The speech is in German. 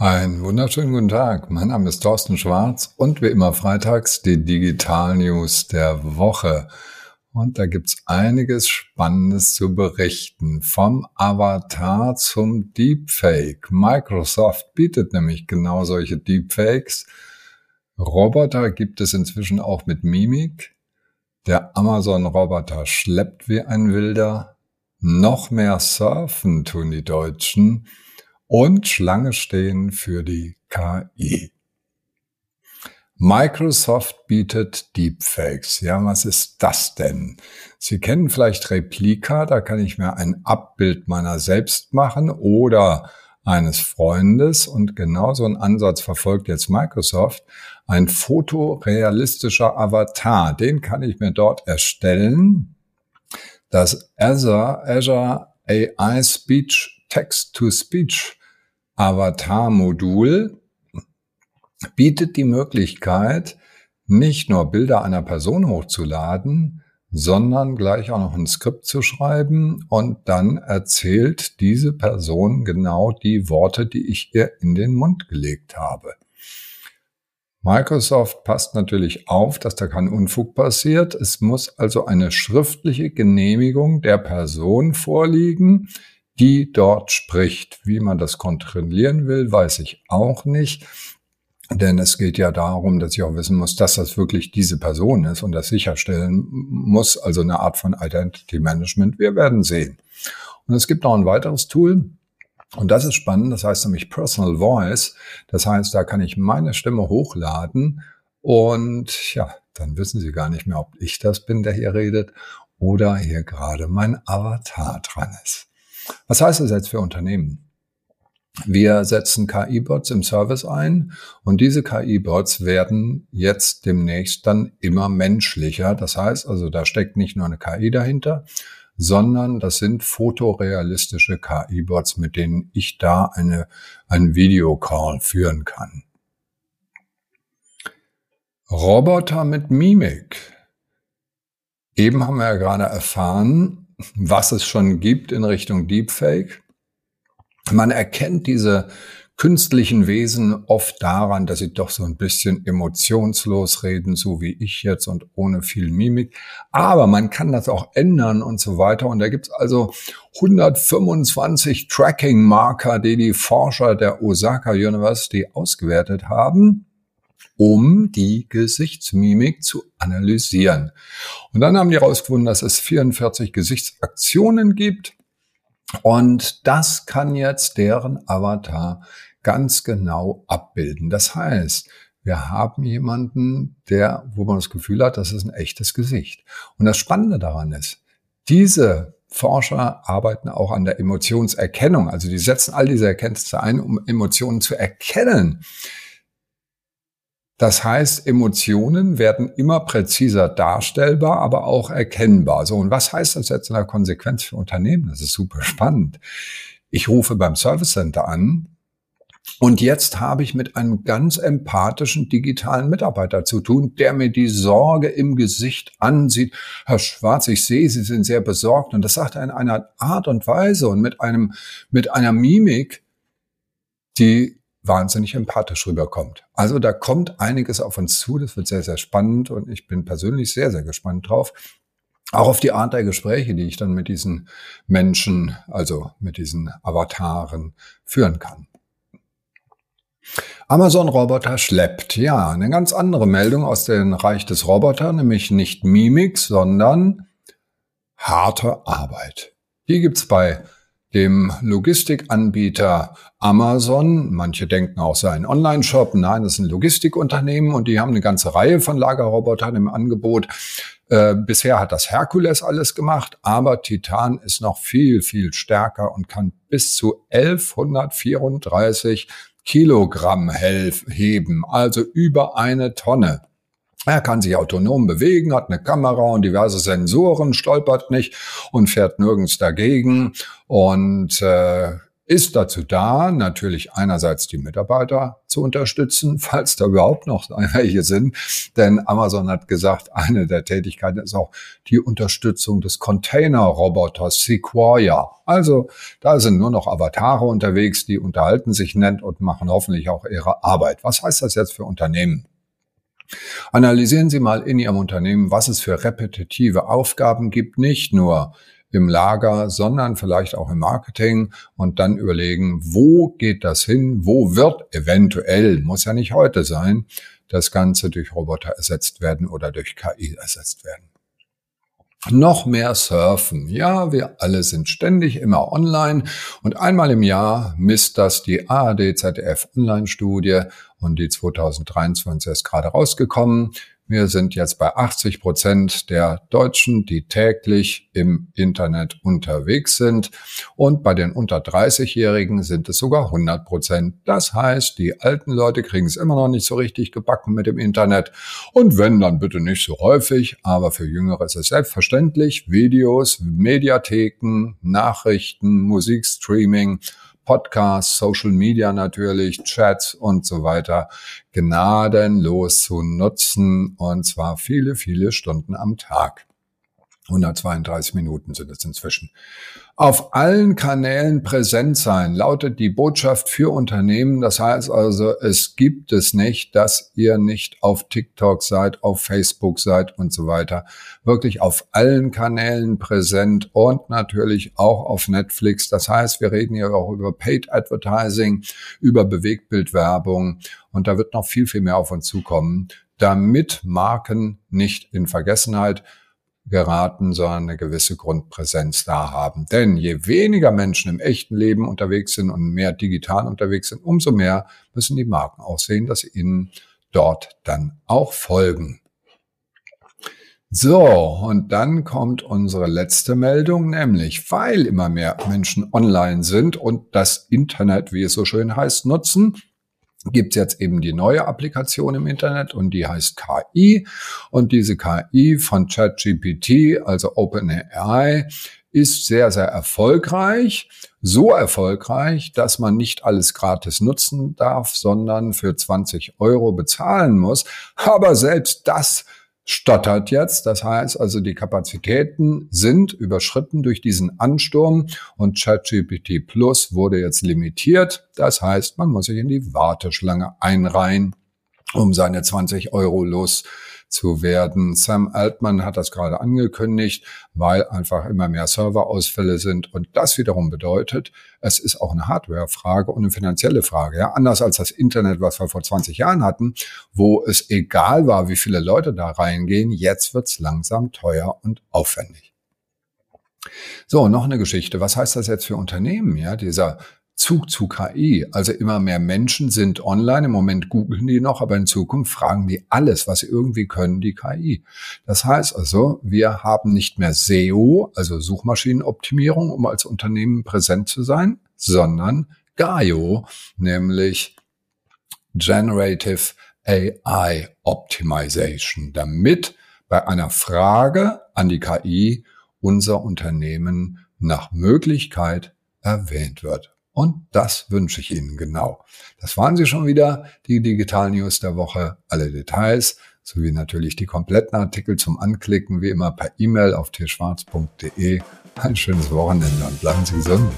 Einen wunderschönen guten Tag. Mein Name ist Thorsten Schwarz und wie immer freitags die Digital News der Woche. Und da gibt's einiges Spannendes zu berichten. Vom Avatar zum Deepfake. Microsoft bietet nämlich genau solche Deepfakes. Roboter gibt es inzwischen auch mit Mimik. Der Amazon-Roboter schleppt wie ein Wilder. Noch mehr surfen tun die Deutschen und Schlange stehen für die KI. Microsoft bietet Deepfakes. Ja, was ist das denn? Sie kennen vielleicht Replika, da kann ich mir ein Abbild meiner selbst machen oder eines Freundes und genau so einen Ansatz verfolgt jetzt Microsoft. Ein fotorealistischer Avatar, den kann ich mir dort erstellen. Das Azure, Azure AI Speech Text to Speech Avatar-Modul bietet die Möglichkeit, nicht nur Bilder einer Person hochzuladen, sondern gleich auch noch ein Skript zu schreiben und dann erzählt diese Person genau die Worte, die ich ihr in den Mund gelegt habe. Microsoft passt natürlich auf, dass da kein Unfug passiert. Es muss also eine schriftliche Genehmigung der Person vorliegen, die dort spricht. Wie man das kontrollieren will, weiß ich auch nicht. Denn es geht ja darum, dass ich auch wissen muss, dass das wirklich diese Person ist und das sicherstellen muss, also eine Art von Identity Management. Wir werden sehen. Und es gibt noch ein weiteres Tool, und das ist spannend, das heißt nämlich Personal Voice. Das heißt, da kann ich meine Stimme hochladen und ja, dann wissen Sie gar nicht mehr, ob ich das bin, der hier redet oder hier gerade mein Avatar dran ist. Was heißt das jetzt für Unternehmen? Wir setzen KI-Bots im Service ein und diese KI-Bots werden jetzt demnächst dann immer menschlicher. Das heißt also, da steckt nicht nur eine KI dahinter, sondern das sind fotorealistische KI-Bots, mit denen ich da eine, einen Videocall führen kann. Roboter mit Mimik. Eben haben wir ja gerade erfahren, was es schon gibt in Richtung Deepfake. Man erkennt diese künstlichen Wesen oft daran, dass sie doch so ein bisschen emotionslos reden, so wie ich jetzt und ohne viel Mimik. Aber man kann das auch ändern und so weiter. Und da gibt es also 125 Tracking-Marker, die die Forscher der Osaka University ausgewertet haben um die Gesichtsmimik zu analysieren. Und dann haben die herausgefunden, dass es 44 Gesichtsaktionen gibt. Und das kann jetzt deren Avatar ganz genau abbilden. Das heißt, wir haben jemanden, der, wo man das Gefühl hat, das ist ein echtes Gesicht. Und das Spannende daran ist, diese Forscher arbeiten auch an der Emotionserkennung. Also die setzen all diese Erkenntnisse ein, um Emotionen zu erkennen. Das heißt, Emotionen werden immer präziser darstellbar, aber auch erkennbar. So, und was heißt das jetzt in der Konsequenz für Unternehmen? Das ist super spannend. Ich rufe beim Service Center an und jetzt habe ich mit einem ganz empathischen digitalen Mitarbeiter zu tun, der mir die Sorge im Gesicht ansieht. Herr Schwarz, ich sehe, Sie sind sehr besorgt. Und das sagt er in einer Art und Weise und mit einem, mit einer Mimik, die wahnsinnig empathisch rüberkommt. Also da kommt einiges auf uns zu, das wird sehr, sehr spannend und ich bin persönlich sehr, sehr gespannt drauf. Auch auf die Art der Gespräche, die ich dann mit diesen Menschen, also mit diesen Avataren führen kann. Amazon Roboter schleppt. Ja, eine ganz andere Meldung aus dem Reich des Roboter, nämlich nicht Mimik, sondern harte Arbeit. Die gibt's bei dem Logistikanbieter Amazon. Manche denken auch, sei ein Online-Shop. Nein, das ist ein Logistikunternehmen und die haben eine ganze Reihe von Lagerrobotern im Angebot. Äh, bisher hat das Herkules alles gemacht, aber Titan ist noch viel, viel stärker und kann bis zu 1134 Kilogramm heben, also über eine Tonne. Er kann sich autonom bewegen, hat eine Kamera und diverse Sensoren, stolpert nicht und fährt nirgends dagegen und äh, ist dazu da, natürlich einerseits die Mitarbeiter zu unterstützen, falls da überhaupt noch welche sind. Denn Amazon hat gesagt, eine der Tätigkeiten ist auch die Unterstützung des Container-Roboters Sequoia. Also da sind nur noch Avatare unterwegs, die unterhalten sich nett und machen hoffentlich auch ihre Arbeit. Was heißt das jetzt für Unternehmen? Analysieren Sie mal in Ihrem Unternehmen, was es für repetitive Aufgaben gibt, nicht nur im Lager, sondern vielleicht auch im Marketing und dann überlegen, wo geht das hin, wo wird eventuell, muss ja nicht heute sein, das Ganze durch Roboter ersetzt werden oder durch KI ersetzt werden. Noch mehr surfen. Ja, wir alle sind ständig immer online und einmal im Jahr misst das die ARD ZDF Online Studie und die 2023 ist gerade rausgekommen. Wir sind jetzt bei 80 Prozent der Deutschen, die täglich im Internet unterwegs sind. Und bei den unter 30-Jährigen sind es sogar 100 Prozent. Das heißt, die alten Leute kriegen es immer noch nicht so richtig gebacken mit dem Internet. Und wenn, dann bitte nicht so häufig. Aber für Jüngere ist es selbstverständlich. Videos, Mediatheken, Nachrichten, Musikstreaming Podcasts, Social Media natürlich, Chats und so weiter gnadenlos zu nutzen und zwar viele, viele Stunden am Tag. 132 Minuten sind es inzwischen. Auf allen Kanälen präsent sein, lautet die Botschaft für Unternehmen. Das heißt also, es gibt es nicht, dass ihr nicht auf TikTok seid, auf Facebook seid und so weiter. Wirklich auf allen Kanälen präsent und natürlich auch auf Netflix. Das heißt, wir reden hier auch über Paid Advertising, über Bewegtbildwerbung und da wird noch viel, viel mehr auf uns zukommen, damit Marken nicht in Vergessenheit geraten, sondern eine gewisse Grundpräsenz da haben. Denn je weniger Menschen im echten Leben unterwegs sind und mehr digital unterwegs sind, umso mehr müssen die Marken auch sehen, dass sie ihnen dort dann auch folgen. So, und dann kommt unsere letzte Meldung, nämlich weil immer mehr Menschen online sind und das Internet, wie es so schön heißt, nutzen, gibt es jetzt eben die neue Applikation im Internet und die heißt KI. Und diese KI von ChatGPT, also OpenAI, ist sehr, sehr erfolgreich. So erfolgreich, dass man nicht alles gratis nutzen darf, sondern für 20 Euro bezahlen muss. Aber selbst das stottert jetzt. Das heißt also, die Kapazitäten sind überschritten durch diesen Ansturm und ChatGPT Plus wurde jetzt limitiert. Das heißt, man muss sich in die Warteschlange einreihen, um seine 20 Euro los zu werden. Sam Altman hat das gerade angekündigt, weil einfach immer mehr Serverausfälle sind. Und das wiederum bedeutet, es ist auch eine Hardware-Frage und eine finanzielle Frage. Ja, anders als das Internet, was wir vor 20 Jahren hatten, wo es egal war, wie viele Leute da reingehen. Jetzt wird's langsam teuer und aufwendig. So, noch eine Geschichte. Was heißt das jetzt für Unternehmen? Ja, dieser Zug zu KI. Also immer mehr Menschen sind online. Im Moment googeln die noch, aber in Zukunft fragen die alles, was sie irgendwie können, die KI. Das heißt also, wir haben nicht mehr SEO, also Suchmaschinenoptimierung, um als Unternehmen präsent zu sein, sondern GAIO, nämlich Generative AI Optimization, damit bei einer Frage an die KI unser Unternehmen nach Möglichkeit erwähnt wird. Und das wünsche ich Ihnen genau. Das waren sie schon wieder, die Digital News der Woche. Alle Details sowie natürlich die kompletten Artikel zum Anklicken, wie immer per E-Mail auf tierschwarz.de. Ein schönes Wochenende und bleiben Sie gesund.